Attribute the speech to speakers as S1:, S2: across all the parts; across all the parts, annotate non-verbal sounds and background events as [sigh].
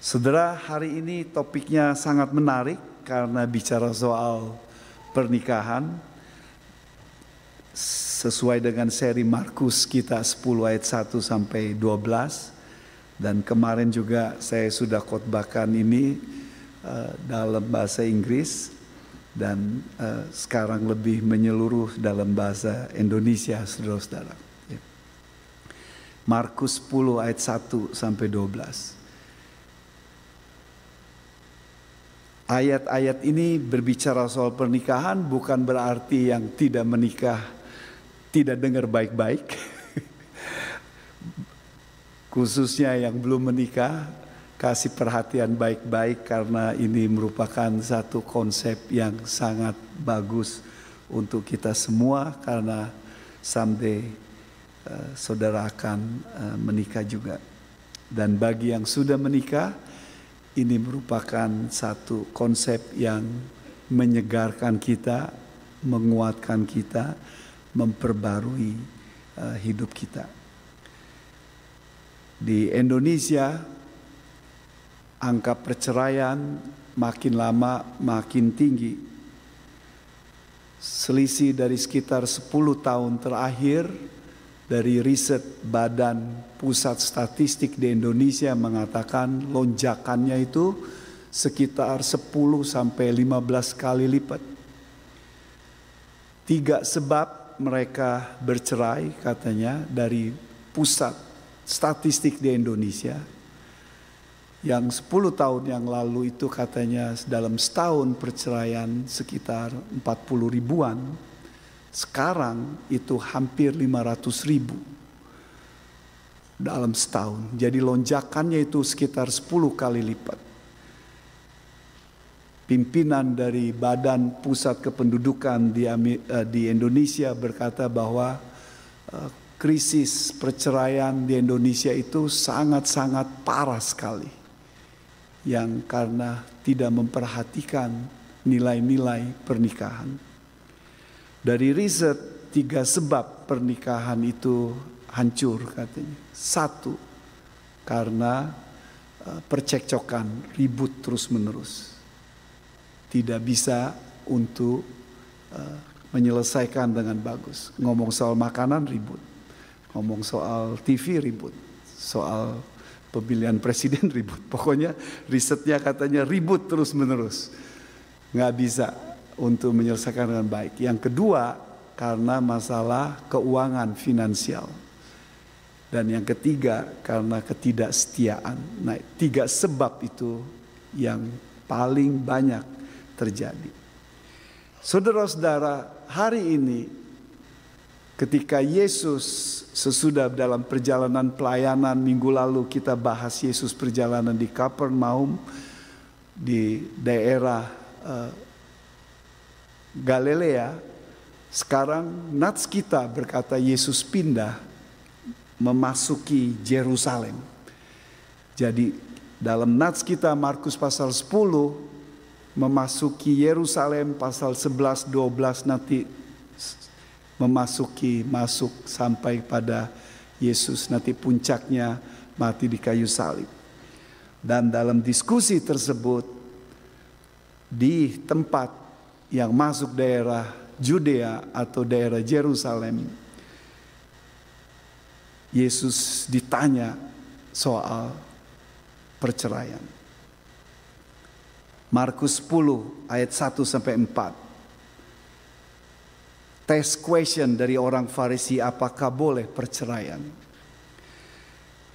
S1: Saudara, hari ini topiknya sangat menarik karena bicara soal pernikahan sesuai dengan seri Markus kita 10 ayat 1 sampai 12 dan kemarin juga saya sudah khotbahkan ini uh, dalam bahasa Inggris dan uh, sekarang lebih menyeluruh dalam bahasa Indonesia saudara-saudara. Ya. Markus 10 ayat 1 sampai 12. Ayat-ayat ini berbicara soal pernikahan bukan berarti yang tidak menikah tidak dengar baik-baik. [laughs] Khususnya yang belum menikah, kasih perhatian baik-baik karena ini merupakan satu konsep yang sangat bagus untuk kita semua karena someday uh, saudara akan uh, menikah juga. Dan bagi yang sudah menikah, ini merupakan satu konsep yang menyegarkan kita, menguatkan kita, memperbarui uh, hidup kita. Di Indonesia, angka perceraian makin lama makin tinggi. Selisih dari sekitar 10 tahun terakhir dari riset Badan Pusat Statistik di Indonesia mengatakan lonjakannya itu sekitar 10 sampai 15 kali lipat. Tiga sebab mereka bercerai katanya dari pusat statistik di Indonesia. Yang 10 tahun yang lalu itu katanya dalam setahun perceraian sekitar 40 ribuan sekarang itu hampir 500 ribu dalam setahun. Jadi lonjakannya itu sekitar 10 kali lipat. Pimpinan dari Badan Pusat Kependudukan di, eh, di Indonesia berkata bahwa eh, krisis perceraian di Indonesia itu sangat-sangat parah sekali. Yang karena tidak memperhatikan nilai-nilai pernikahan. Dari riset tiga sebab pernikahan itu hancur katanya. Satu, karena uh, percekcokan, ribut terus-menerus. Tidak bisa untuk uh, menyelesaikan dengan bagus. Ngomong soal makanan ribut. Ngomong soal TV ribut. Soal pemilihan presiden [laughs] ribut. Pokoknya risetnya katanya ribut terus-menerus. Nggak bisa untuk menyelesaikan dengan baik. Yang kedua, karena masalah keuangan finansial. Dan yang ketiga, karena ketidaksetiaan. Nah, tiga sebab itu yang paling banyak terjadi. Saudara-saudara, hari ini ketika Yesus sesudah dalam perjalanan pelayanan minggu lalu kita bahas Yesus perjalanan di Kapernaum di daerah uh, Galilea, sekarang nats kita berkata Yesus pindah memasuki Yerusalem. Jadi dalam nats kita Markus pasal 10 memasuki Yerusalem pasal 11 12 nanti memasuki masuk sampai pada Yesus nanti puncaknya mati di kayu salib. Dan dalam diskusi tersebut di tempat yang masuk daerah Judea atau daerah Jerusalem, Yesus ditanya soal perceraian. Markus 10 ayat 1 sampai 4. Test question dari orang Farisi apakah boleh perceraian?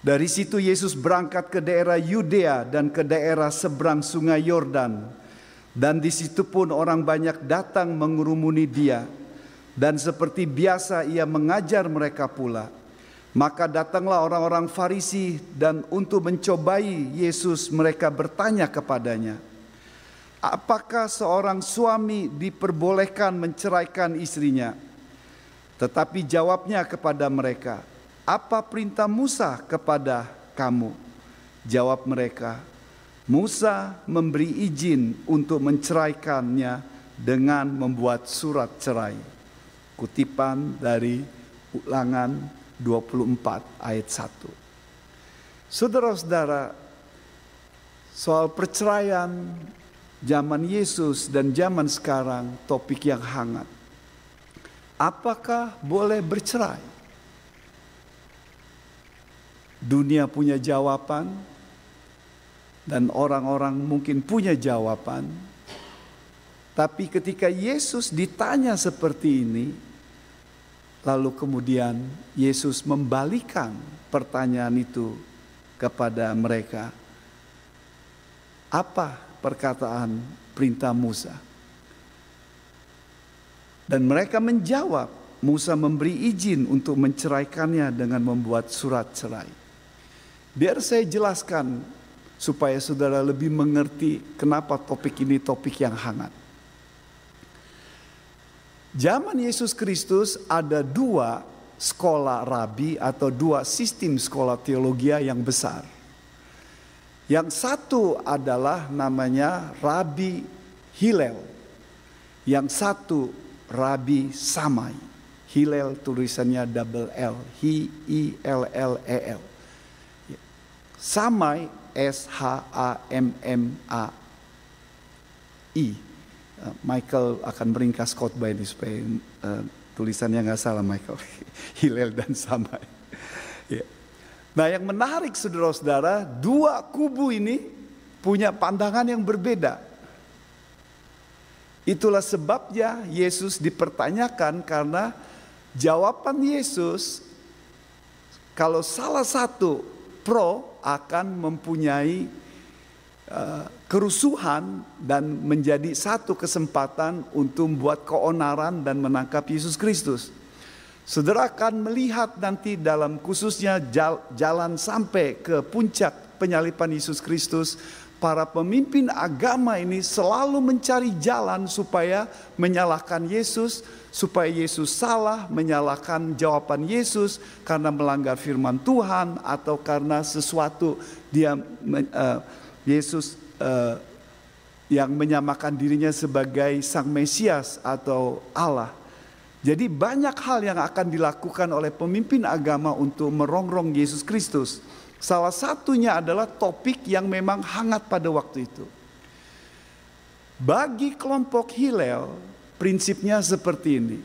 S1: Dari situ Yesus berangkat ke daerah Yudea dan ke daerah seberang sungai Yordan dan di situ pun orang banyak datang mengurumuni dia. Dan seperti biasa ia mengajar mereka pula. Maka datanglah orang-orang Farisi dan untuk mencobai Yesus mereka bertanya kepadanya. Apakah seorang suami diperbolehkan menceraikan istrinya? Tetapi jawabnya kepada mereka, apa perintah Musa kepada kamu? Jawab mereka, Musa memberi izin untuk menceraikannya dengan membuat surat cerai. Kutipan dari Ulangan 24 ayat 1. Saudara-saudara, Soal perceraian zaman Yesus dan zaman sekarang topik yang hangat. Apakah boleh bercerai? Dunia punya jawaban dan orang-orang mungkin punya jawaban. Tapi ketika Yesus ditanya seperti ini, lalu kemudian Yesus membalikan pertanyaan itu kepada mereka. Apa perkataan perintah Musa? Dan mereka menjawab, Musa memberi izin untuk menceraikannya dengan membuat surat cerai. Biar saya jelaskan supaya saudara lebih mengerti kenapa topik ini topik yang hangat. Zaman Yesus Kristus ada dua sekolah rabi atau dua sistem sekolah teologi yang besar. Yang satu adalah namanya Rabi Hillel. Yang satu Rabi Samai. Hillel tulisannya double L, H I L L E L. Samai S H A M M A I. Eh, Michael akan meringkas khotbah ini supaya uh, tulisannya nggak salah Michael. [laughs] Hilel dan Samai. ya. Nah yang menarik saudara-saudara, dua kubu ini punya pandangan yang berbeda. Itulah sebabnya Yesus dipertanyakan karena jawaban Yesus kalau salah satu pro akan mempunyai uh, kerusuhan dan menjadi satu kesempatan untuk membuat keonaran dan menangkap Yesus Kristus. Saudara akan melihat nanti dalam khususnya jalan sampai ke puncak penyalipan Yesus Kristus, para pemimpin agama ini selalu mencari jalan supaya menyalahkan Yesus, supaya Yesus salah, menyalahkan jawaban Yesus karena melanggar firman Tuhan atau karena sesuatu dia uh, Yesus uh, yang menyamakan dirinya sebagai Sang Mesias atau Allah. Jadi banyak hal yang akan dilakukan oleh pemimpin agama untuk merongrong Yesus Kristus. Salah satunya adalah topik yang memang hangat pada waktu itu. Bagi kelompok Hillel, prinsipnya seperti ini.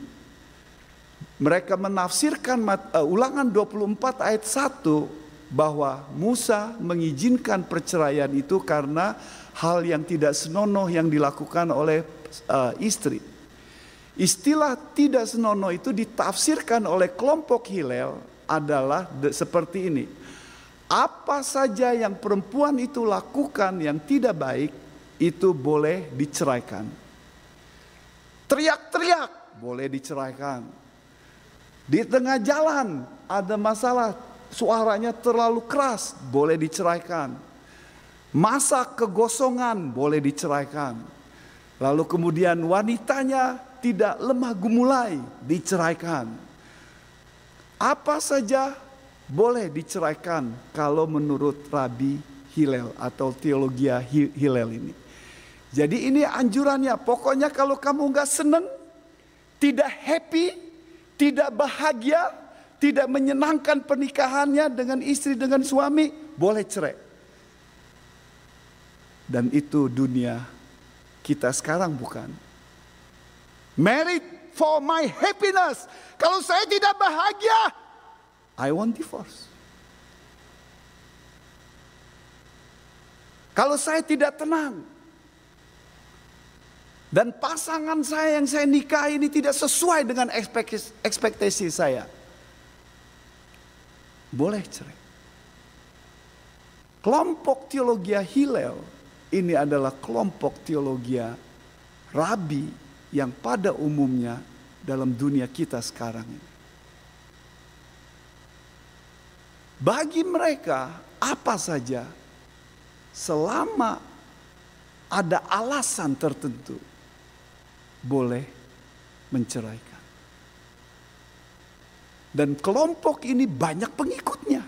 S1: Mereka menafsirkan uh, ulangan 24 ayat 1 bahwa Musa mengizinkan perceraian itu karena hal yang tidak senonoh yang dilakukan oleh uh, istri. Istilah tidak senonoh itu ditafsirkan oleh kelompok Hilel adalah seperti ini. Apa saja yang perempuan itu lakukan yang tidak baik itu boleh diceraikan. Teriak-teriak boleh diceraikan. Di tengah jalan ada masalah suaranya terlalu keras, boleh diceraikan. Masa kegosongan boleh diceraikan. Lalu kemudian wanitanya tidak lemah gumulai, diceraikan. Apa saja boleh diceraikan kalau menurut Rabi Hillel atau teologi Hillel ini. Jadi ini anjurannya, pokoknya kalau kamu nggak seneng, tidak happy, tidak bahagia, tidak menyenangkan pernikahannya dengan istri dengan suami, boleh cerai. Dan itu dunia kita sekarang bukan. Married for my happiness. Kalau saya tidak bahagia, I want divorce. Kalau saya tidak tenang, dan pasangan saya yang saya nikahi ini tidak sesuai dengan ekspektasi saya, boleh cerai. Kelompok teologi Hillel ini adalah kelompok teologi rabi yang pada umumnya dalam dunia kita sekarang ini. Bagi mereka apa saja selama ada alasan tertentu boleh menceraikan. Dan kelompok ini banyak pengikutnya.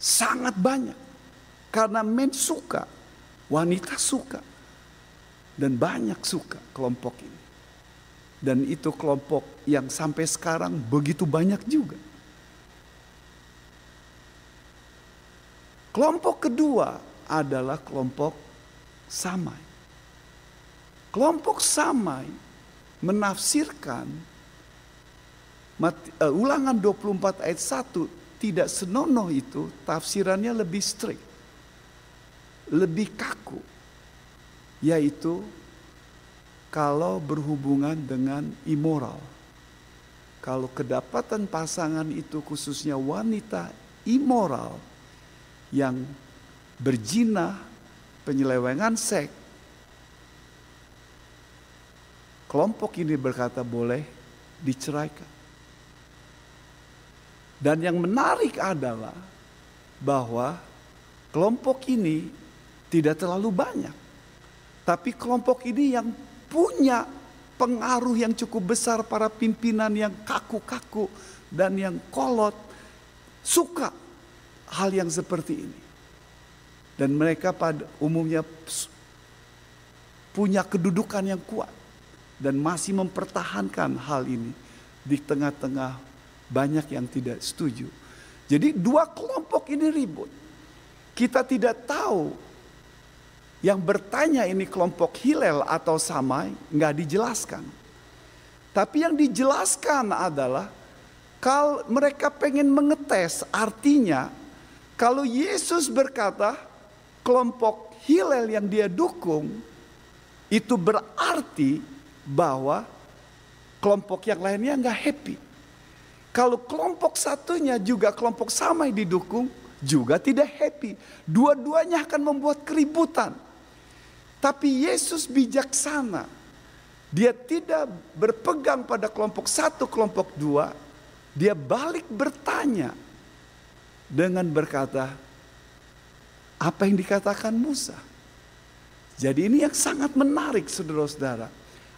S1: Sangat banyak. Karena men suka, wanita suka. Dan banyak suka kelompok ini. Dan itu kelompok yang sampai sekarang begitu banyak juga. Kelompok kedua adalah kelompok Samai. Kelompok Samai menafsirkan uh, ulangan 24 ayat 1 tidak senonoh itu tafsirannya lebih strict. Lebih kaku. Yaitu kalau berhubungan dengan immoral. Kalau kedapatan pasangan itu khususnya wanita immoral yang berzina, penyelewengan seks, kelompok ini berkata boleh diceraikan. Dan yang menarik adalah bahwa kelompok ini tidak terlalu banyak. Tapi kelompok ini yang punya pengaruh yang cukup besar para pimpinan yang kaku-kaku dan yang kolot suka hal yang seperti ini. Dan mereka pada umumnya punya kedudukan yang kuat dan masih mempertahankan hal ini di tengah-tengah banyak yang tidak setuju. Jadi dua kelompok ini ribut. Kita tidak tahu yang bertanya ini kelompok Hilel atau Samai nggak dijelaskan. Tapi yang dijelaskan adalah kalau mereka pengen mengetes artinya kalau Yesus berkata kelompok Hilel yang dia dukung itu berarti bahwa kelompok yang lainnya nggak happy. Kalau kelompok satunya juga kelompok Samai didukung, juga tidak happy. Dua-duanya akan membuat keributan. Tapi Yesus bijaksana. Dia tidak berpegang pada kelompok satu, kelompok dua. Dia balik bertanya dengan berkata, apa yang dikatakan Musa? Jadi ini yang sangat menarik saudara-saudara.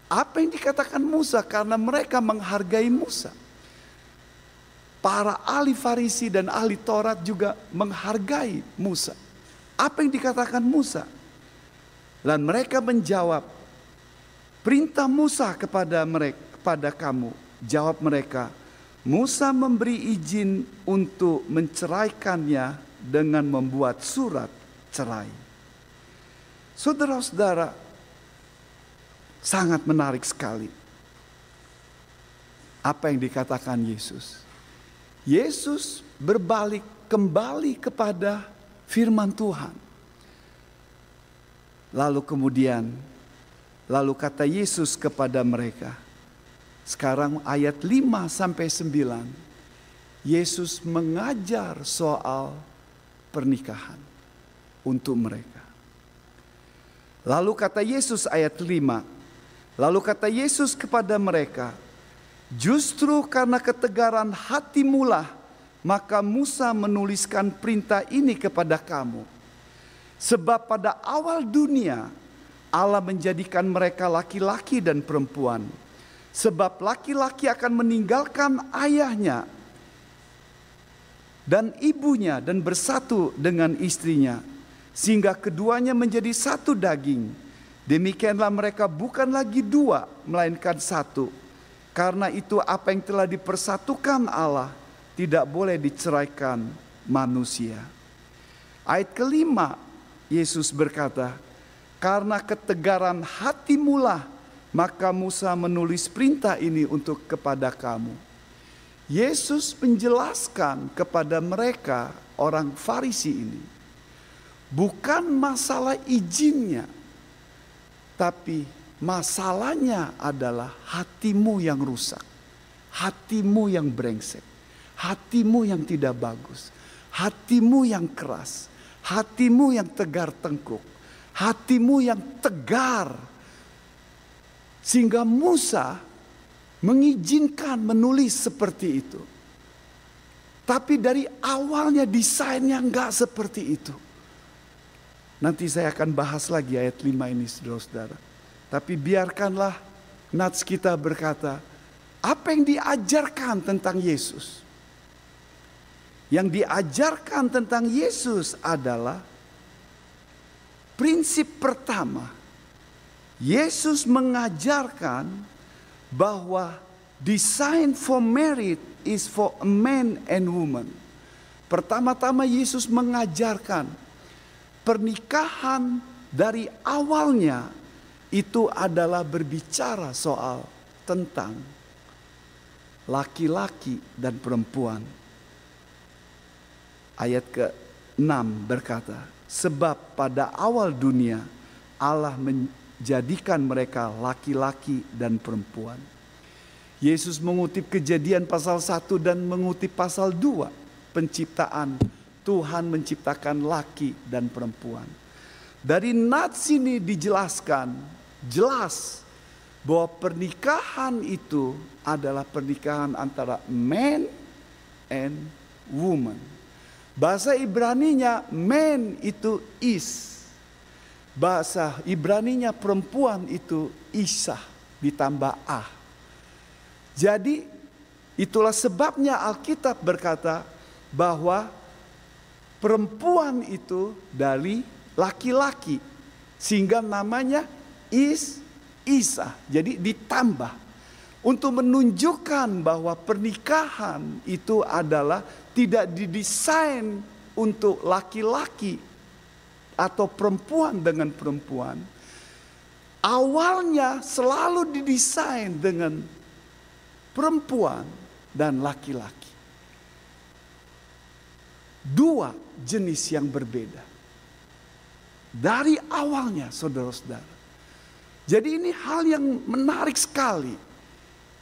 S1: Apa yang dikatakan Musa karena mereka menghargai Musa para ahli Farisi dan ahli Taurat juga menghargai Musa. Apa yang dikatakan Musa? Dan mereka menjawab, perintah Musa kepada mereka, kepada kamu. Jawab mereka, Musa memberi izin untuk menceraikannya dengan membuat surat cerai. Saudara-saudara, sangat menarik sekali apa yang dikatakan Yesus. Yesus berbalik kembali kepada firman Tuhan. Lalu kemudian, lalu kata Yesus kepada mereka, sekarang ayat 5 sampai 9, Yesus mengajar soal pernikahan untuk mereka. Lalu kata Yesus ayat 5, lalu kata Yesus kepada mereka, Justru karena ketegaran hati mula, maka Musa menuliskan perintah ini kepada kamu. Sebab pada awal dunia Allah menjadikan mereka laki-laki dan perempuan. Sebab laki-laki akan meninggalkan ayahnya dan ibunya dan bersatu dengan istrinya sehingga keduanya menjadi satu daging. Demikianlah mereka bukan lagi dua melainkan satu. Karena itu apa yang telah dipersatukan Allah tidak boleh diceraikan manusia. Ayat kelima Yesus berkata, karena ketegaran hati mula maka Musa menulis perintah ini untuk kepada kamu. Yesus menjelaskan kepada mereka orang Farisi ini bukan masalah izinnya tapi Masalahnya adalah hatimu yang rusak, hatimu yang brengsek, hatimu yang tidak bagus, hatimu yang keras, hatimu yang tegar tengkuk, hatimu yang tegar. Sehingga Musa mengizinkan menulis seperti itu. Tapi dari awalnya desainnya enggak seperti itu. Nanti saya akan bahas lagi ayat 5 ini saudara-saudara. Tapi biarkanlah nats kita berkata, apa yang diajarkan tentang Yesus? Yang diajarkan tentang Yesus adalah prinsip pertama. Yesus mengajarkan bahwa design for marriage is for a man and woman. Pertama-tama Yesus mengajarkan pernikahan dari awalnya itu adalah berbicara soal tentang laki-laki dan perempuan. Ayat ke-6 berkata, Sebab pada awal dunia Allah menjadikan mereka laki-laki dan perempuan. Yesus mengutip kejadian pasal 1 dan mengutip pasal 2. Penciptaan Tuhan menciptakan laki dan perempuan. Dari nats ini dijelaskan jelas bahwa pernikahan itu adalah pernikahan antara man and woman. Bahasa Ibraninya man itu is. Bahasa Ibraninya perempuan itu isah ditambah ah. Jadi itulah sebabnya Alkitab berkata bahwa perempuan itu dari laki-laki sehingga namanya is isa. Jadi ditambah untuk menunjukkan bahwa pernikahan itu adalah tidak didesain untuk laki-laki atau perempuan dengan perempuan. Awalnya selalu didesain dengan perempuan dan laki-laki. Dua jenis yang berbeda. Dari awalnya saudara-saudara. Jadi ini hal yang menarik sekali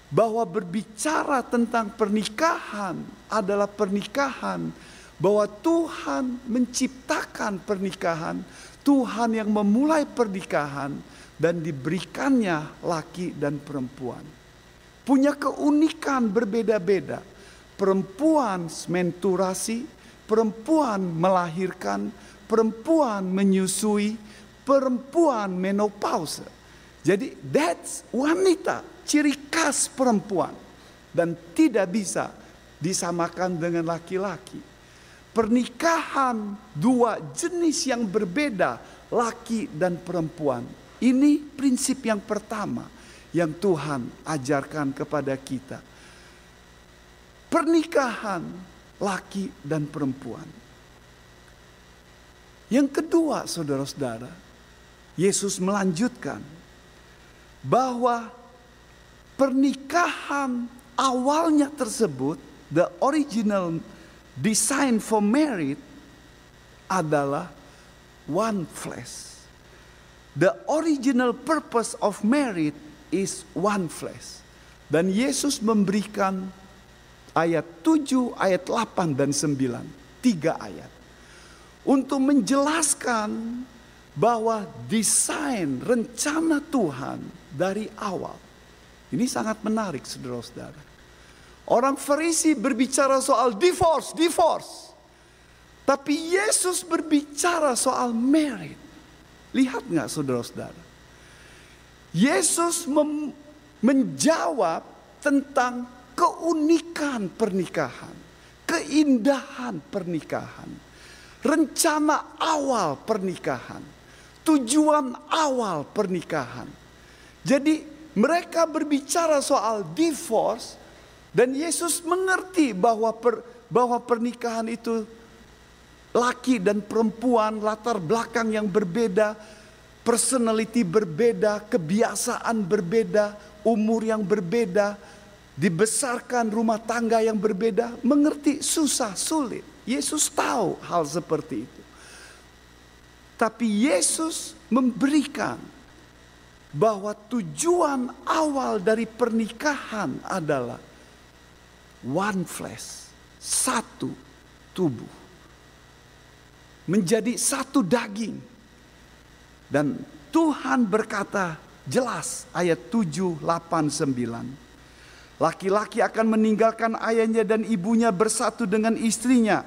S1: bahwa berbicara tentang pernikahan adalah pernikahan bahwa Tuhan menciptakan pernikahan, Tuhan yang memulai pernikahan dan diberikannya laki dan perempuan. Punya keunikan berbeda-beda. Perempuan menturasi, perempuan melahirkan, perempuan menyusui, perempuan menopause. Jadi that's wanita ciri khas perempuan dan tidak bisa disamakan dengan laki-laki. Pernikahan dua jenis yang berbeda, laki dan perempuan. Ini prinsip yang pertama yang Tuhan ajarkan kepada kita. Pernikahan laki dan perempuan. Yang kedua, saudara-saudara, Yesus melanjutkan bahwa pernikahan awalnya tersebut, the original design for marriage adalah one flesh. The original purpose of marriage is one flesh. Dan Yesus memberikan ayat 7, ayat 8 dan 9, tiga ayat. Untuk menjelaskan bahwa desain rencana Tuhan dari awal ini sangat menarik saudara-saudara. Orang Farisi berbicara soal divorce, divorce. Tapi Yesus berbicara soal merit. Lihat nggak saudara-saudara? Yesus menjawab tentang keunikan pernikahan, keindahan pernikahan, rencana awal pernikahan, tujuan awal pernikahan. Jadi mereka berbicara soal divorce dan Yesus mengerti bahwa per, bahwa pernikahan itu laki dan perempuan latar belakang yang berbeda, personality berbeda, kebiasaan berbeda, umur yang berbeda, dibesarkan rumah tangga yang berbeda, mengerti susah, sulit. Yesus tahu hal seperti itu. Tapi Yesus memberikan bahwa tujuan awal dari pernikahan adalah one flesh, satu tubuh. Menjadi satu daging. Dan Tuhan berkata jelas ayat 7, 8, 9. Laki-laki akan meninggalkan ayahnya dan ibunya bersatu dengan istrinya.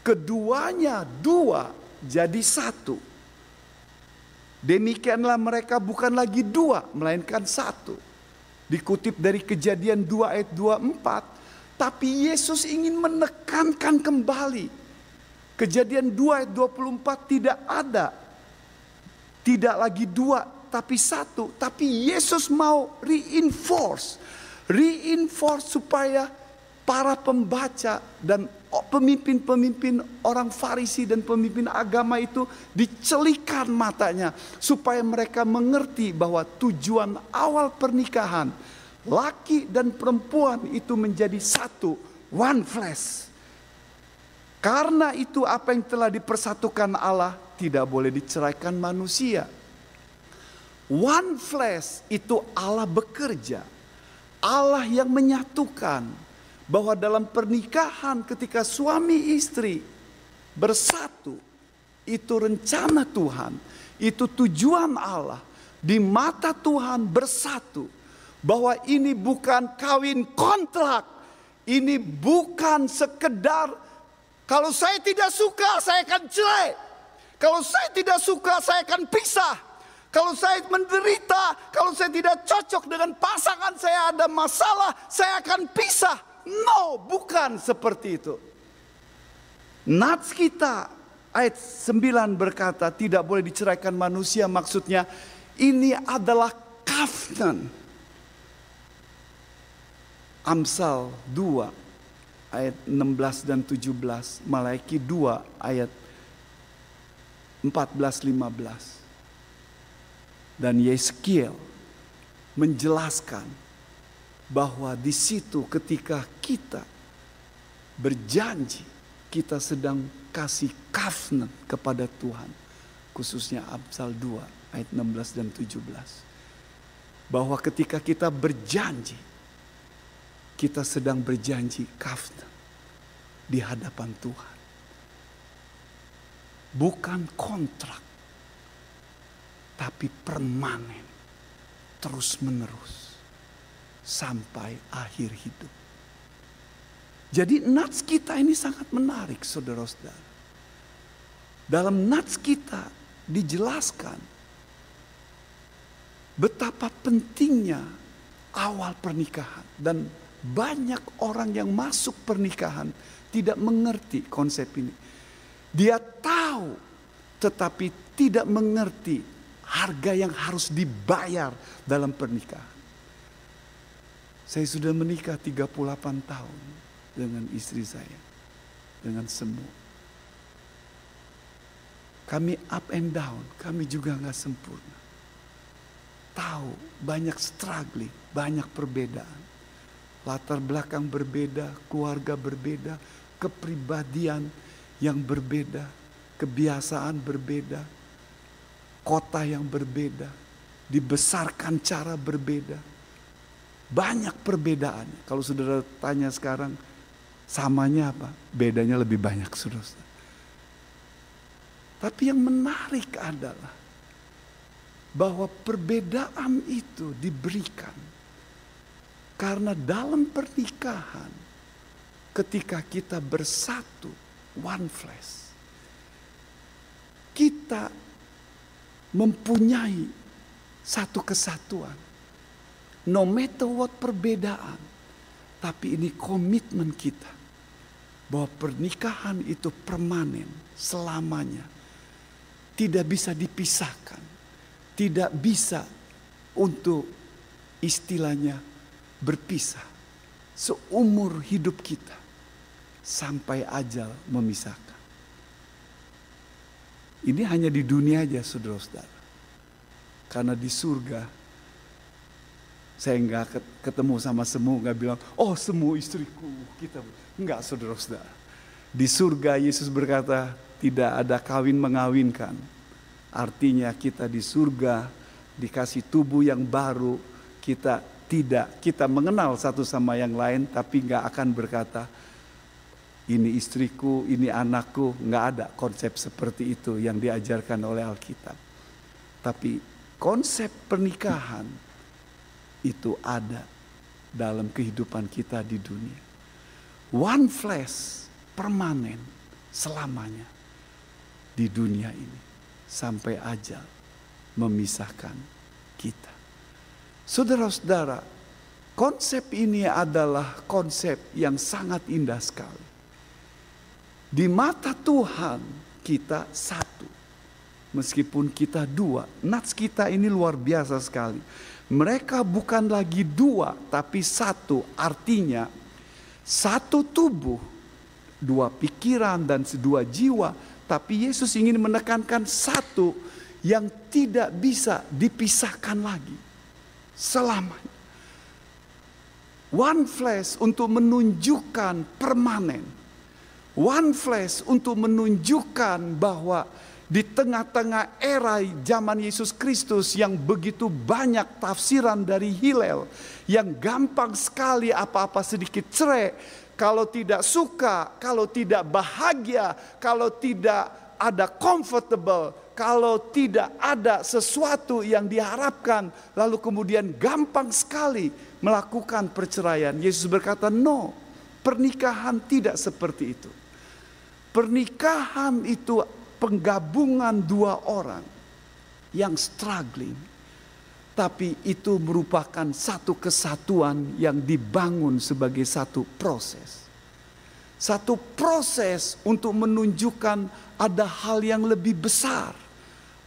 S1: Keduanya dua jadi satu. Demikianlah mereka bukan lagi dua, melainkan satu. Dikutip dari kejadian 2 ayat 24. Tapi Yesus ingin menekankan kembali. Kejadian 2 ayat 24 tidak ada. Tidak lagi dua, tapi satu. Tapi Yesus mau reinforce. Reinforce supaya para pembaca dan pemimpin-pemimpin orang Farisi dan pemimpin agama itu dicelikan matanya supaya mereka mengerti bahwa tujuan awal pernikahan laki dan perempuan itu menjadi satu, one flesh. Karena itu apa yang telah dipersatukan Allah tidak boleh diceraikan manusia. One flesh itu Allah bekerja. Allah yang menyatukan bahwa dalam pernikahan ketika suami istri bersatu itu rencana Tuhan, itu tujuan Allah di mata Tuhan bersatu bahwa ini bukan kawin kontrak, ini bukan sekedar kalau saya tidak suka, saya akan cerai. Kalau saya tidak suka, saya akan pisah. Kalau saya menderita, kalau saya tidak cocok dengan pasangan saya ada masalah, saya akan pisah. No, bukan seperti itu. Nats kita ayat 9 berkata tidak boleh diceraikan manusia maksudnya ini adalah covenant. Amsal 2 ayat 16 dan 17, Malaiki 2 ayat 14 15. Dan Yeskiel menjelaskan bahwa di situ ketika kita berjanji kita sedang kasih covenant kepada Tuhan khususnya Amsal 2 ayat 16 dan 17 bahwa ketika kita berjanji kita sedang berjanji kafna di hadapan Tuhan. Bukan kontrak, tapi permanen, terus menerus, sampai akhir hidup. Jadi nats kita ini sangat menarik saudara-saudara. Dalam nats kita dijelaskan betapa pentingnya awal pernikahan dan banyak orang yang masuk pernikahan tidak mengerti konsep ini. Dia tahu tetapi tidak mengerti harga yang harus dibayar dalam pernikahan. Saya sudah menikah 38 tahun dengan istri saya. Dengan semua. Kami up and down, kami juga nggak sempurna. Tahu banyak struggling, banyak perbedaan latar belakang berbeda, keluarga berbeda, kepribadian yang berbeda, kebiasaan berbeda, kota yang berbeda, dibesarkan cara berbeda. Banyak perbedaan. Kalau saudara tanya sekarang, samanya apa? Bedanya lebih banyak, saudara. Tapi yang menarik adalah bahwa perbedaan itu diberikan karena dalam pernikahan, ketika kita bersatu, one flesh, kita mempunyai satu kesatuan. No matter what perbedaan, tapi ini komitmen kita bahwa pernikahan itu permanen selamanya. Tidak bisa dipisahkan. Tidak bisa untuk istilahnya berpisah seumur hidup kita sampai ajal memisahkan. Ini hanya di dunia aja saudara-saudara. Karena di surga saya nggak ketemu sama semu nggak bilang oh semu istriku kita nggak saudara-saudara. Di surga Yesus berkata tidak ada kawin mengawinkan. Artinya kita di surga dikasih tubuh yang baru, kita tidak kita mengenal satu sama yang lain tapi nggak akan berkata ini istriku, ini anakku, nggak ada konsep seperti itu yang diajarkan oleh Alkitab. Tapi konsep pernikahan itu ada dalam kehidupan kita di dunia. One flesh permanen selamanya di dunia ini sampai ajal memisahkan kita. Saudara-saudara, konsep ini adalah konsep yang sangat indah sekali. Di mata Tuhan kita satu. Meskipun kita dua, nats kita ini luar biasa sekali. Mereka bukan lagi dua, tapi satu. Artinya satu tubuh dua pikiran dan dua jiwa, tapi Yesus ingin menekankan satu yang tidak bisa dipisahkan lagi selamanya. One flesh untuk menunjukkan permanen. One flesh untuk menunjukkan bahwa di tengah-tengah era zaman Yesus Kristus yang begitu banyak tafsiran dari Hillel yang gampang sekali apa-apa sedikit cerai kalau tidak suka, kalau tidak bahagia, kalau tidak ada comfortable, kalau tidak ada sesuatu yang diharapkan, lalu kemudian gampang sekali melakukan perceraian. Yesus berkata, "No, pernikahan tidak seperti itu. Pernikahan itu penggabungan dua orang yang struggling, tapi itu merupakan satu kesatuan yang dibangun sebagai satu proses. Satu proses untuk menunjukkan ada hal yang lebih besar,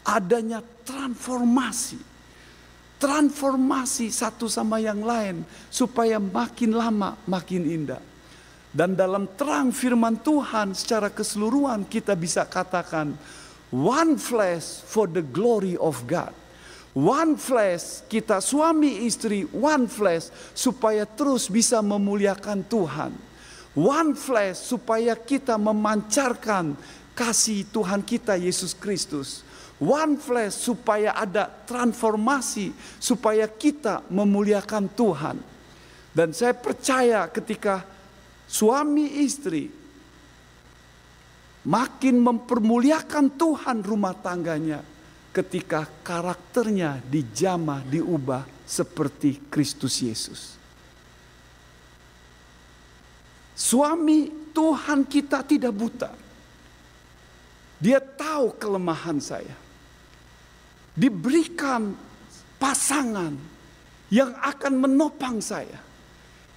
S1: adanya transformasi. Transformasi satu sama yang lain supaya makin lama makin indah. Dan dalam terang firman Tuhan secara keseluruhan kita bisa katakan one flesh for the glory of God one flesh, kita suami istri one flesh supaya terus bisa memuliakan Tuhan. One flesh supaya kita memancarkan kasih Tuhan kita Yesus Kristus. One flesh supaya ada transformasi supaya kita memuliakan Tuhan. Dan saya percaya ketika suami istri makin mempermuliakan Tuhan rumah tangganya, ketika karakternya dijamah, diubah seperti Kristus Yesus. Suami Tuhan kita tidak buta. Dia tahu kelemahan saya. Diberikan pasangan yang akan menopang saya.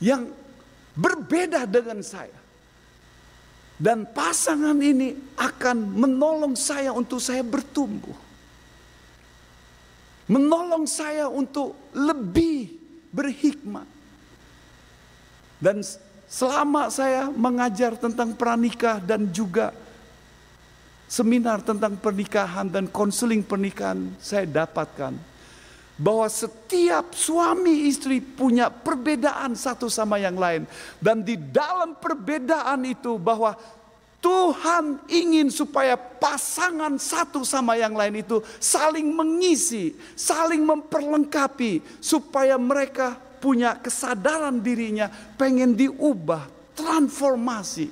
S1: Yang berbeda dengan saya. Dan pasangan ini akan menolong saya untuk saya bertumbuh menolong saya untuk lebih berhikmat. Dan selama saya mengajar tentang pranikah dan juga seminar tentang pernikahan dan konseling pernikahan, saya dapatkan bahwa setiap suami istri punya perbedaan satu sama yang lain, dan di dalam perbedaan itu bahwa Tuhan ingin supaya pasangan satu sama yang lain itu saling mengisi, saling memperlengkapi, supaya mereka punya kesadaran dirinya, pengen diubah, transformasi,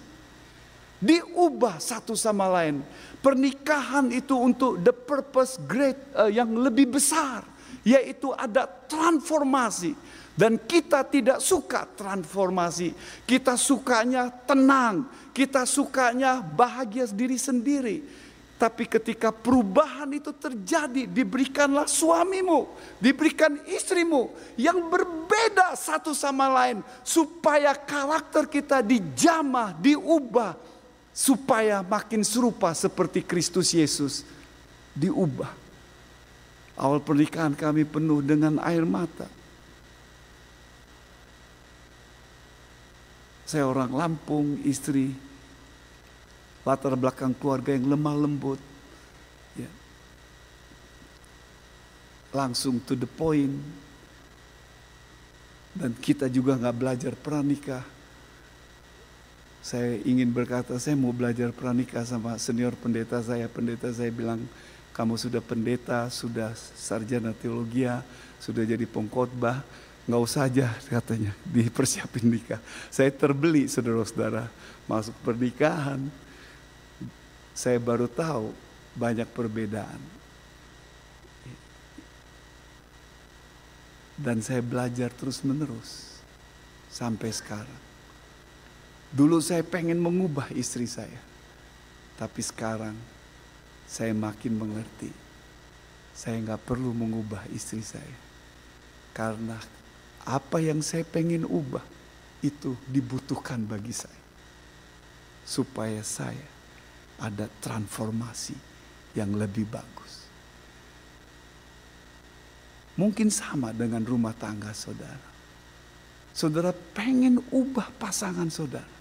S1: diubah satu sama lain. Pernikahan itu untuk the purpose great uh, yang lebih besar, yaitu ada transformasi. Dan kita tidak suka transformasi. Kita sukanya tenang. Kita sukanya bahagia diri sendiri. Tapi ketika perubahan itu terjadi, diberikanlah suamimu, diberikan istrimu yang berbeda satu sama lain, supaya karakter kita dijamah, diubah, supaya makin serupa seperti Kristus Yesus, diubah. Awal pernikahan kami penuh dengan air mata. Saya orang Lampung, istri latar belakang keluarga yang lemah lembut. Ya. Langsung to the point. Dan kita juga nggak belajar pranikah. Saya ingin berkata, saya mau belajar pranikah sama senior pendeta saya. Pendeta saya bilang, kamu sudah pendeta, sudah sarjana teologi, sudah jadi pengkhotbah nggak usah aja [laughs] katanya dipersiapin nikah. Saya terbeli saudara-saudara masuk pernikahan. Saya baru tahu banyak perbedaan. Dan saya belajar terus menerus sampai sekarang. Dulu saya pengen mengubah istri saya. Tapi sekarang saya makin mengerti. Saya nggak perlu mengubah istri saya. Karena apa yang saya pengen ubah itu dibutuhkan bagi saya. Supaya saya ada transformasi yang lebih bagus. Mungkin sama dengan rumah tangga saudara. Saudara pengen ubah pasangan saudara.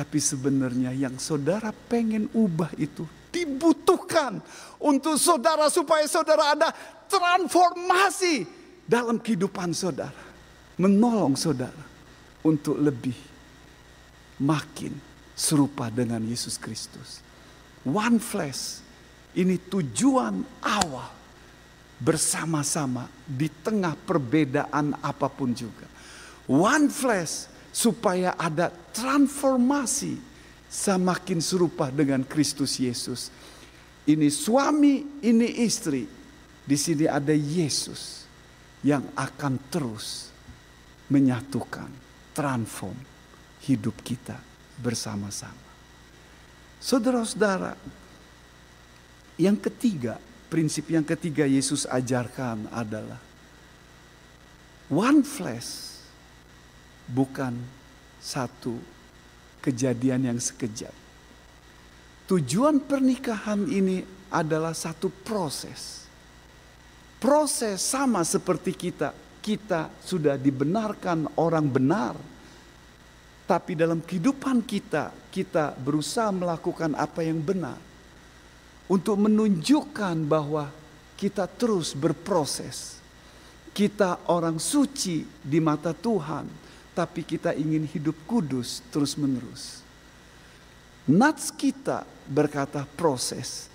S1: Tapi sebenarnya yang saudara pengen ubah itu dibutuhkan untuk saudara supaya saudara ada transformasi dalam kehidupan saudara. Menolong saudara untuk lebih makin serupa dengan Yesus Kristus. One flesh ini tujuan awal bersama-sama di tengah perbedaan apa pun juga. One flesh supaya ada transformasi semakin serupa dengan Kristus Yesus. Ini suami, ini istri. Di sini ada Yesus yang akan terus menyatukan, transform hidup kita bersama-sama. Saudara-saudara, yang ketiga, prinsip yang ketiga Yesus ajarkan adalah one flesh bukan satu kejadian yang sekejap. Tujuan pernikahan ini adalah satu proses. Proses sama seperti kita. Kita sudah dibenarkan orang benar. Tapi dalam kehidupan kita, kita berusaha melakukan apa yang benar untuk menunjukkan bahwa kita terus berproses. Kita orang suci di mata Tuhan, tapi kita ingin hidup kudus terus-menerus. Nats kita berkata proses.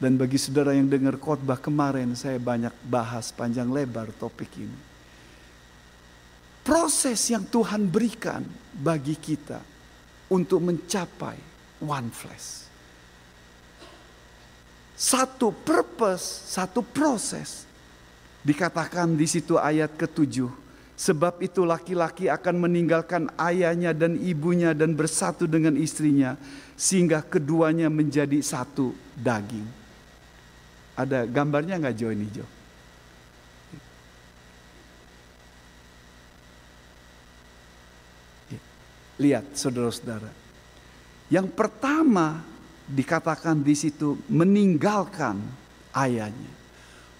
S1: Dan bagi saudara yang dengar khotbah kemarin, saya banyak bahas panjang lebar topik ini. Proses yang Tuhan berikan bagi kita untuk mencapai one flesh satu purpose, satu proses. Dikatakan di situ ayat ketujuh. Sebab itu laki-laki akan meninggalkan ayahnya dan ibunya dan bersatu dengan istrinya. Sehingga keduanya menjadi satu daging. Ada gambarnya nggak Jo ini Jo? Lihat saudara-saudara. Yang pertama dikatakan di situ meninggalkan ayahnya.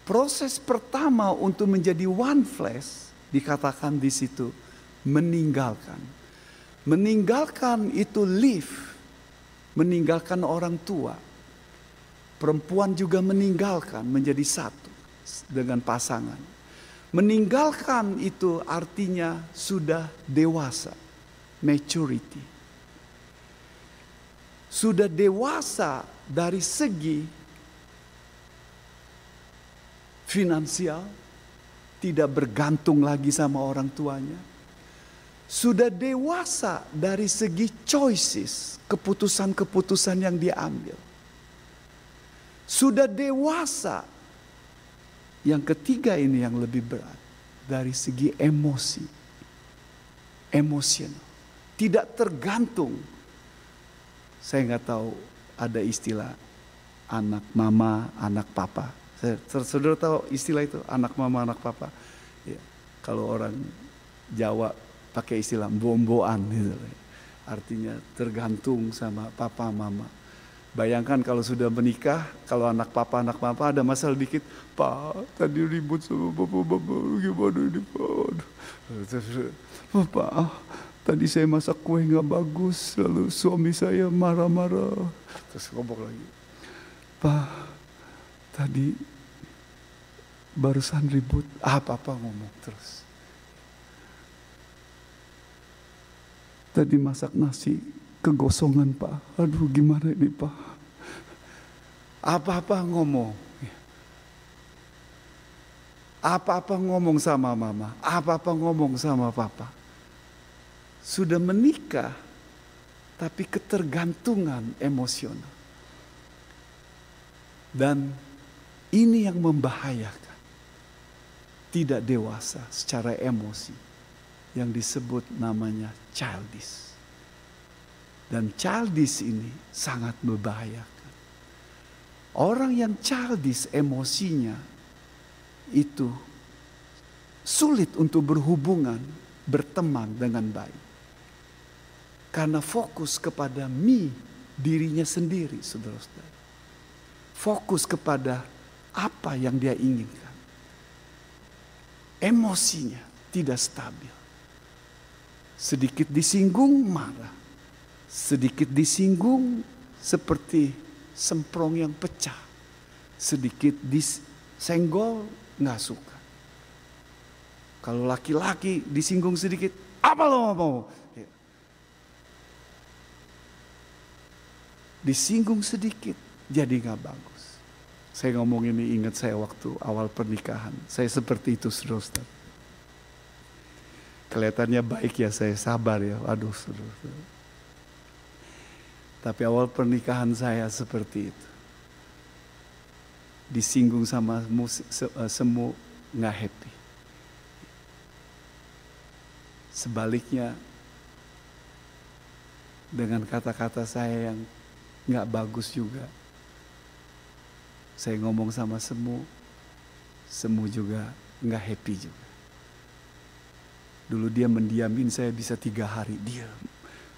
S1: Proses pertama untuk menjadi one flesh dikatakan di situ meninggalkan. Meninggalkan itu live, meninggalkan orang tua. Perempuan juga meninggalkan menjadi satu dengan pasangan. Meninggalkan itu artinya sudah dewasa, maturity sudah dewasa dari segi finansial, tidak bergantung lagi sama orang tuanya. Sudah dewasa dari segi choices, keputusan-keputusan yang diambil. Sudah dewasa. Yang ketiga ini yang lebih berat dari segi emosi. Emosional. Tidak tergantung saya nggak tahu ada istilah anak mama, anak papa. Saudara tahu istilah itu anak mama, anak papa. Ya, kalau orang Jawa pakai istilah bomboan gitu. Artinya tergantung sama papa mama. Bayangkan kalau sudah menikah, kalau anak papa, anak papa ada masalah dikit, Pak tadi ribut sama bapak-bapak, gimana ini Pak? Bapak, Tadi saya masak kue nggak bagus, lalu suami saya marah-marah. Terus ngomong lagi, Pak, tadi barusan ribut, apa-apa ngomong terus. Tadi masak nasi kegosongan Pak, aduh gimana ini Pak. Apa-apa ngomong. Apa-apa ngomong sama mama, apa-apa ngomong sama papa sudah menikah, tapi ketergantungan emosional. Dan ini yang membahayakan. Tidak dewasa secara emosi. Yang disebut namanya childish. Dan childish ini sangat membahayakan. Orang yang childish emosinya itu sulit untuk berhubungan, berteman dengan baik. Karena fokus kepada mi dirinya sendiri, saudara-saudara. Fokus kepada apa yang dia inginkan. Emosinya tidak stabil. Sedikit disinggung marah. Sedikit disinggung seperti semprong yang pecah. Sedikit disenggol nggak suka. Kalau laki-laki disinggung sedikit, apa lo mau? Disinggung sedikit jadi nggak bagus. Saya ngomong ini ingat saya waktu awal pernikahan. Saya seperti itu saudara. Kelihatannya baik ya saya sabar ya. Aduh saudara. Tapi awal pernikahan saya seperti itu. Disinggung sama eh, semu nggak happy. Sebaliknya dengan kata-kata saya yang nggak bagus juga. Saya ngomong sama semu, semu juga nggak happy juga. Dulu dia mendiamin saya bisa tiga hari dia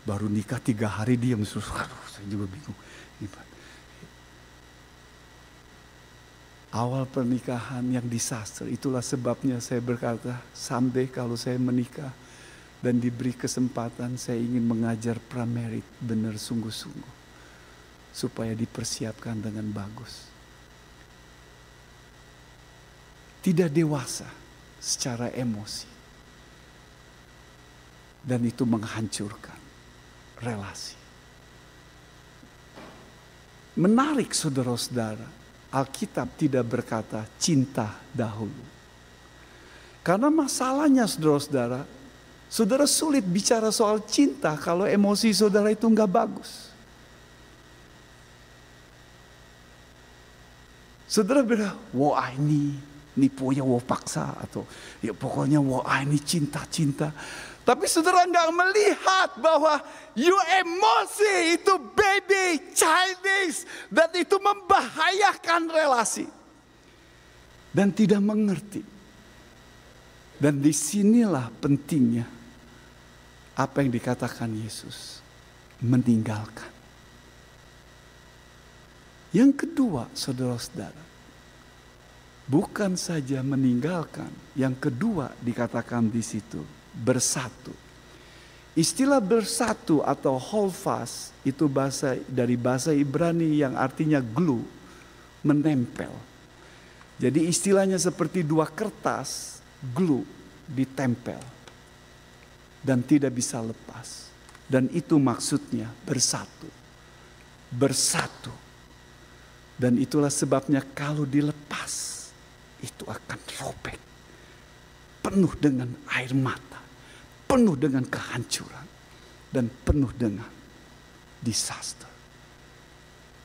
S1: baru nikah tiga hari diam saya juga bingung. Awal pernikahan yang disaster itulah sebabnya saya berkata someday kalau saya menikah dan diberi kesempatan saya ingin mengajar pramerit benar sungguh-sungguh supaya dipersiapkan dengan bagus. Tidak dewasa secara emosi. Dan itu menghancurkan relasi. Menarik saudara-saudara, Alkitab tidak berkata cinta dahulu. Karena masalahnya saudara-saudara, Saudara sulit bicara soal cinta kalau emosi saudara itu nggak bagus. Saudara bilang, ini, ini pokoknya wah paksa atau ya pokoknya wah ini cinta-cinta. Tapi saudara nggak melihat bahwa you emosi itu baby, childish. Dan itu membahayakan relasi. Dan tidak mengerti. Dan di sinilah pentingnya apa yang dikatakan Yesus, meninggalkan. Yang kedua, saudara-saudara, bukan saja meninggalkan, yang kedua dikatakan di situ bersatu. Istilah bersatu atau holfas itu bahasa dari bahasa Ibrani yang artinya glue, menempel. Jadi istilahnya seperti dua kertas glue ditempel dan tidak bisa lepas. Dan itu maksudnya bersatu. Bersatu. Dan itulah sebabnya kalau dilepas itu akan robek. Penuh dengan air mata, penuh dengan kehancuran dan penuh dengan disaster.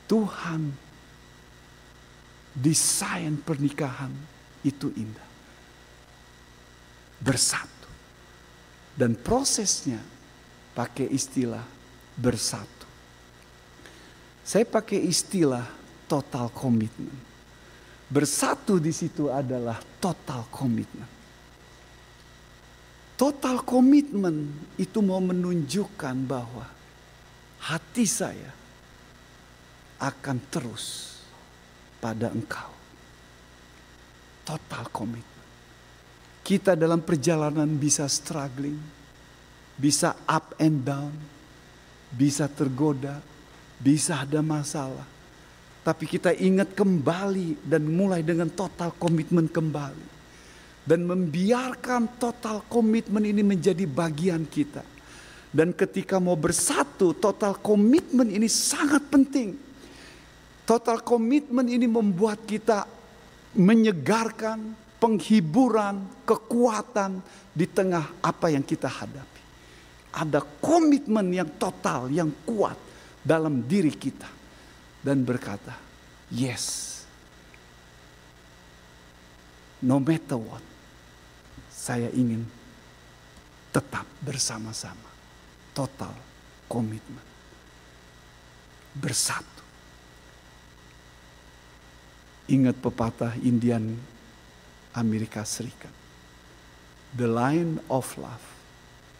S1: Tuhan desain pernikahan itu indah. Bersatu dan prosesnya pakai istilah bersatu. Saya pakai istilah total komitmen. Bersatu di situ adalah total komitmen. Total komitmen itu mau menunjukkan bahwa hati saya akan terus pada engkau. Total komitmen. Kita dalam perjalanan bisa struggling, bisa up and down, bisa tergoda, bisa ada masalah. Tapi kita ingat kembali dan mulai dengan total komitmen kembali. Dan membiarkan total komitmen ini menjadi bagian kita. Dan ketika mau bersatu, total komitmen ini sangat penting. Total komitmen ini membuat kita menyegarkan, penghiburan, kekuatan di tengah apa yang kita hadapi. Ada komitmen yang total, yang kuat dalam diri kita. Dan berkata, yes, no matter what, saya ingin tetap bersama-sama. Total komitmen. Bersatu. Ingat pepatah Indian Amerika Serikat. The line of love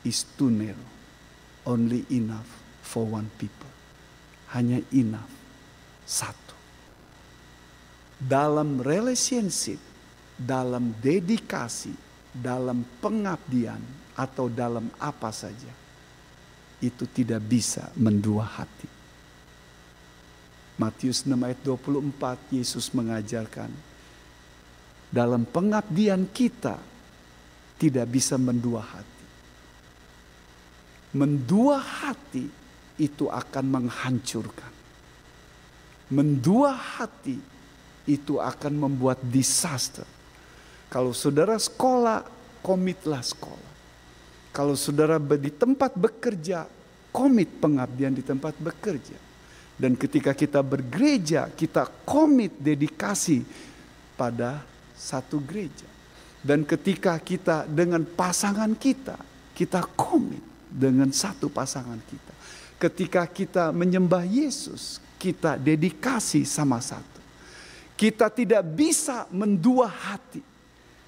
S1: is too narrow, only enough for one people. Hanya enough, satu. Dalam relationship, dalam dedikasi, dalam pengabdian, atau dalam apa saja. itu tidak bisa mendua hati. Matius 6 ayat 24 Yesus mengajarkan dalam pengabdian kita tidak bisa mendua hati. Mendua hati itu akan menghancurkan. Mendua hati itu akan membuat disaster. Kalau saudara sekolah, komitlah sekolah. Kalau saudara di tempat bekerja, komit pengabdian di tempat bekerja. Dan ketika kita bergereja, kita komit dedikasi pada satu gereja. Dan ketika kita dengan pasangan kita, kita komit dengan satu pasangan kita. Ketika kita menyembah Yesus, kita dedikasi sama satu. Kita tidak bisa mendua hati.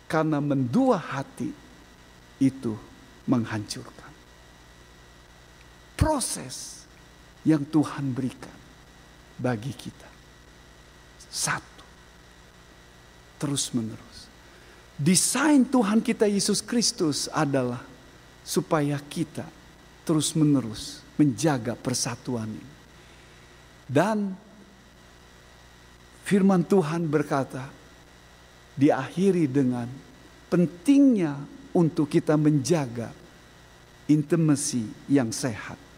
S1: Karena mendua hati itu menghancurkan. Proses yang Tuhan berikan bagi kita. Satu. Terus menerus. Desain Tuhan kita Yesus Kristus adalah supaya kita terus menerus menjaga persatuan ini. Dan firman Tuhan berkata, diakhiri dengan pentingnya untuk kita menjaga intimasi yang sehat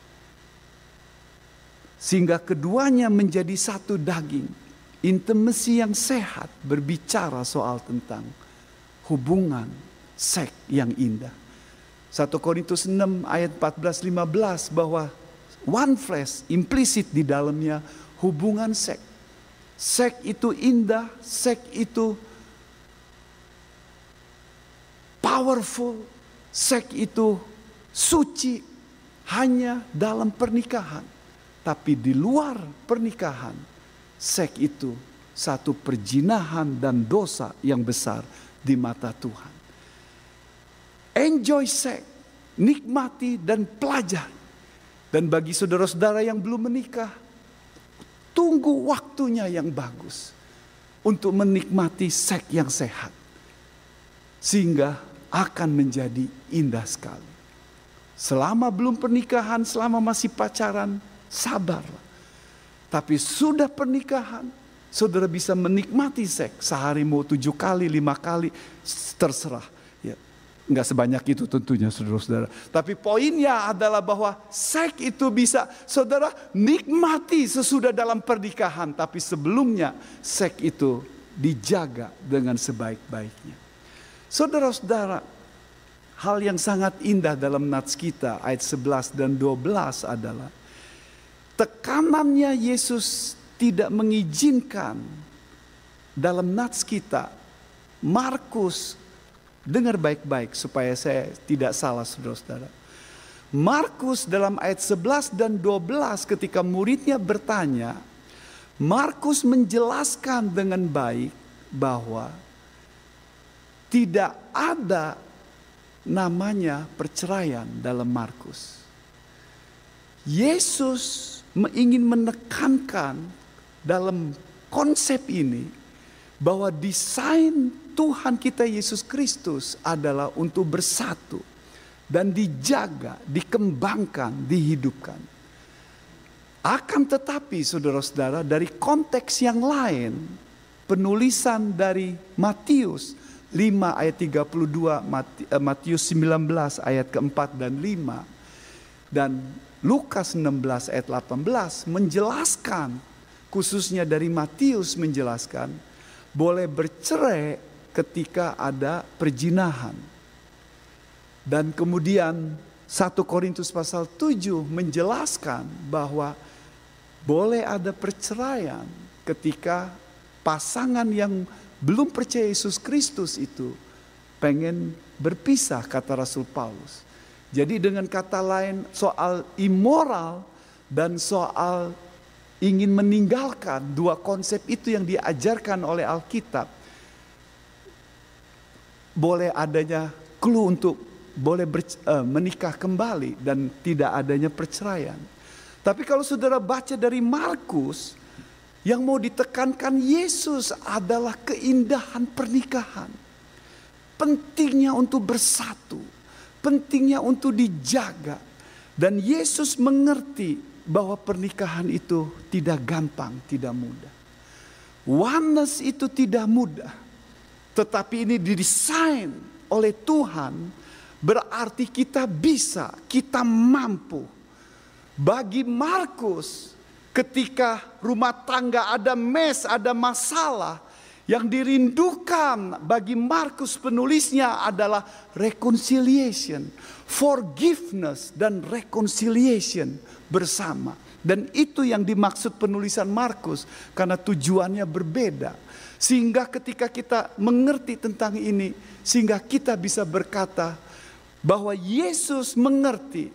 S1: sehingga keduanya menjadi satu daging. Intimasi yang sehat berbicara soal tentang hubungan seks yang indah. 1 Korintus 6 ayat 14 15 bahwa one flesh implisit di dalamnya hubungan seks. Seks itu indah, seks itu powerful, seks itu suci hanya dalam pernikahan. Tapi di luar pernikahan, seks itu satu perjinahan dan dosa yang besar di mata Tuhan. Enjoy seks, nikmati dan pelajari. Dan bagi saudara-saudara yang belum menikah, tunggu waktunya yang bagus untuk menikmati seks yang sehat. Sehingga akan menjadi indah sekali. Selama belum pernikahan, selama masih pacaran, sabarlah. Tapi sudah pernikahan, saudara bisa menikmati seks sehari mau tujuh kali, lima kali, terserah. Ya, nggak sebanyak itu tentunya saudara-saudara. Tapi poinnya adalah bahwa seks itu bisa saudara nikmati sesudah dalam pernikahan. Tapi sebelumnya seks itu dijaga dengan sebaik-baiknya. Saudara-saudara, hal yang sangat indah dalam nats kita ayat 11 dan 12 adalah tekanannya Yesus tidak mengizinkan dalam nats kita Markus dengar baik-baik supaya saya tidak salah saudara-saudara. Markus dalam ayat 11 dan 12 ketika muridnya bertanya, Markus menjelaskan dengan baik bahwa tidak ada namanya perceraian dalam Markus. Yesus ingin menekankan dalam konsep ini bahwa desain Tuhan kita Yesus Kristus adalah untuk bersatu dan dijaga, dikembangkan, dihidupkan. Akan tetapi saudara-saudara dari konteks yang lain, penulisan dari Matius 5 ayat 32, eh, Matius 19 ayat keempat dan 5, dan Lukas 16 ayat 18 menjelaskan khususnya dari Matius menjelaskan boleh bercerai ketika ada perjinahan. Dan kemudian 1 Korintus pasal 7 menjelaskan bahwa boleh ada perceraian ketika pasangan yang belum percaya Yesus Kristus itu pengen berpisah kata Rasul Paulus. Jadi dengan kata lain soal immoral dan soal ingin meninggalkan dua konsep itu yang diajarkan oleh Alkitab. Boleh adanya clue untuk boleh ber, uh, menikah kembali dan tidak adanya perceraian. Tapi kalau saudara baca dari Markus, yang mau ditekankan Yesus adalah keindahan pernikahan. Pentingnya untuk bersatu pentingnya untuk dijaga Dan Yesus mengerti bahwa pernikahan itu tidak gampang, tidak mudah. Oneness itu tidak mudah. Tetapi ini didesain oleh Tuhan berarti kita bisa, kita mampu. Bagi Markus ketika rumah tangga ada mes, ada masalah, yang dirindukan bagi Markus penulisnya adalah reconciliation, forgiveness dan reconciliation bersama. Dan itu yang dimaksud penulisan Markus karena tujuannya berbeda. Sehingga ketika kita mengerti tentang ini, sehingga kita bisa berkata bahwa Yesus mengerti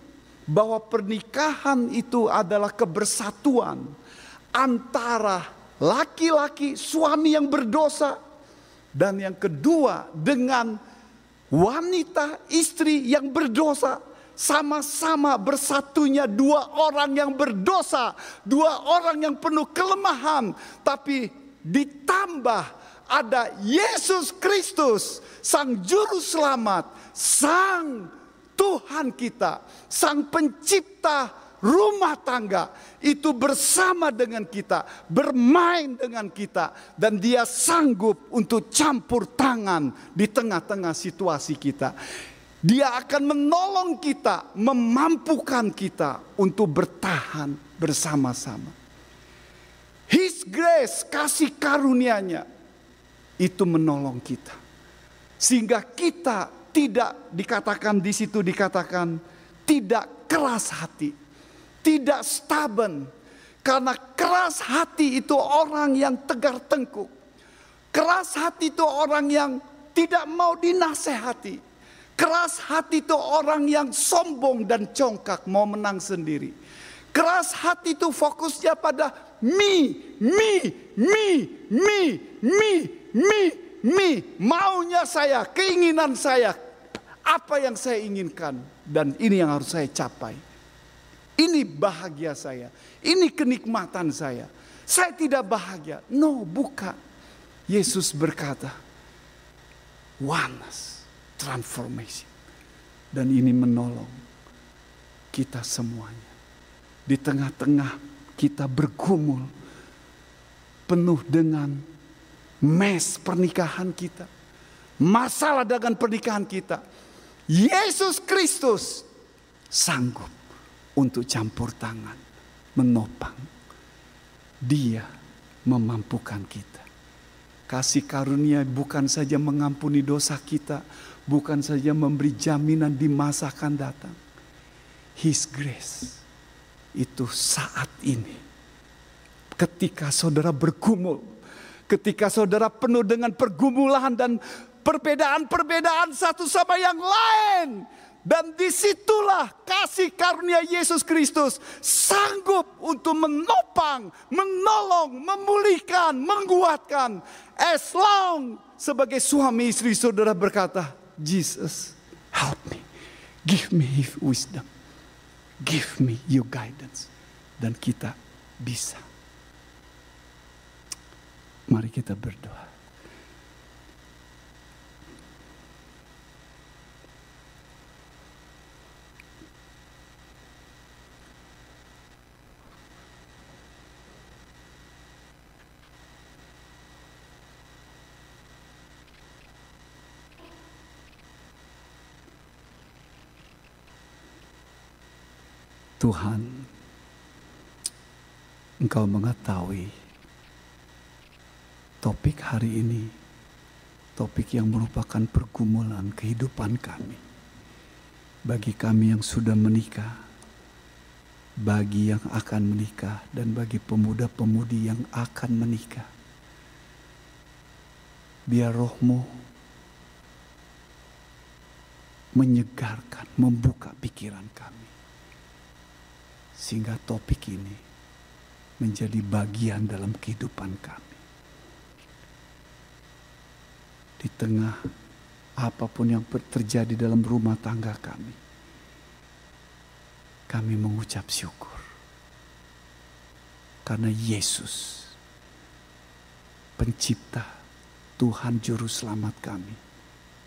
S1: bahwa pernikahan itu adalah kebersatuan antara laki-laki suami yang berdosa dan yang kedua dengan wanita istri yang berdosa. Sama-sama bersatunya dua orang yang berdosa, dua orang yang penuh kelemahan, tapi ditambah ada Yesus Kristus, Sang Juru Selamat, Sang Tuhan kita, Sang Pencipta rumah tangga itu bersama dengan kita, bermain dengan kita, dan Dia sanggup untuk campur tangan di tengah-tengah situasi kita. Dia akan menolong kita, memampukan kita untuk bertahan bersama-sama. His grace, kasih karunia-Nya, itu menolong kita. Sehingga kita tidak dikatakan di situ dikatakan tidak keras hati tidak stubborn. Karena keras hati itu orang yang tegar tengkuk. Keras hati itu orang yang tidak mau dinasehati. Keras hati itu orang yang sombong dan congkak mau menang sendiri. Keras hati itu fokusnya pada me, me, me, me, me, me, me. Maunya saya, keinginan saya, apa yang saya inginkan. Dan ini yang harus saya capai. Ini bahagia saya. Ini kenikmatan saya. Saya tidak bahagia. No, bukan. Yesus berkata, oneness, transformation. Dan ini menolong kita semuanya. Di tengah-tengah kita bergumul penuh dengan mes pernikahan kita. Masalah dengan pernikahan kita. Yesus Kristus sanggup untuk campur tangan, menopang. Dia memampukan kita. Kasih karunia bukan saja mengampuni dosa kita, bukan saja memberi jaminan di masa akan datang. His grace itu saat ini. Ketika saudara bergumul, ketika saudara penuh dengan pergumulan dan perbedaan-perbedaan satu sama yang lain, dan di situlah kasih karunia Yesus Kristus sanggup untuk menopang, menolong, memulihkan, menguatkan. As long sebagai suami istri saudara berkata, Jesus help me, give me wisdom, give me your guidance. Dan kita bisa. Mari kita berdoa. Tuhan, Engkau mengetahui topik hari ini, topik yang merupakan pergumulan kehidupan kami. Bagi kami yang sudah menikah, bagi yang akan menikah, dan bagi pemuda-pemudi yang akan menikah. Biar rohmu menyegarkan, membuka pikiran kami sehingga topik ini menjadi bagian dalam kehidupan kami. Di tengah apa pun yang terjadi dalam rumah tangga kami, kami mengucap syukur. Karena Yesus, pencipta Tuhan Juru Selamat kami,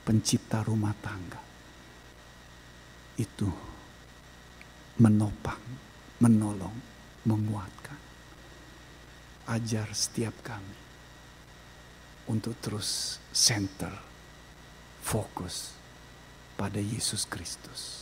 S1: pencipta rumah tangga, itu menopang, menolong, menguatkan. Ajar setiap kami untuk terus center, fokus pada Yesus Kristus.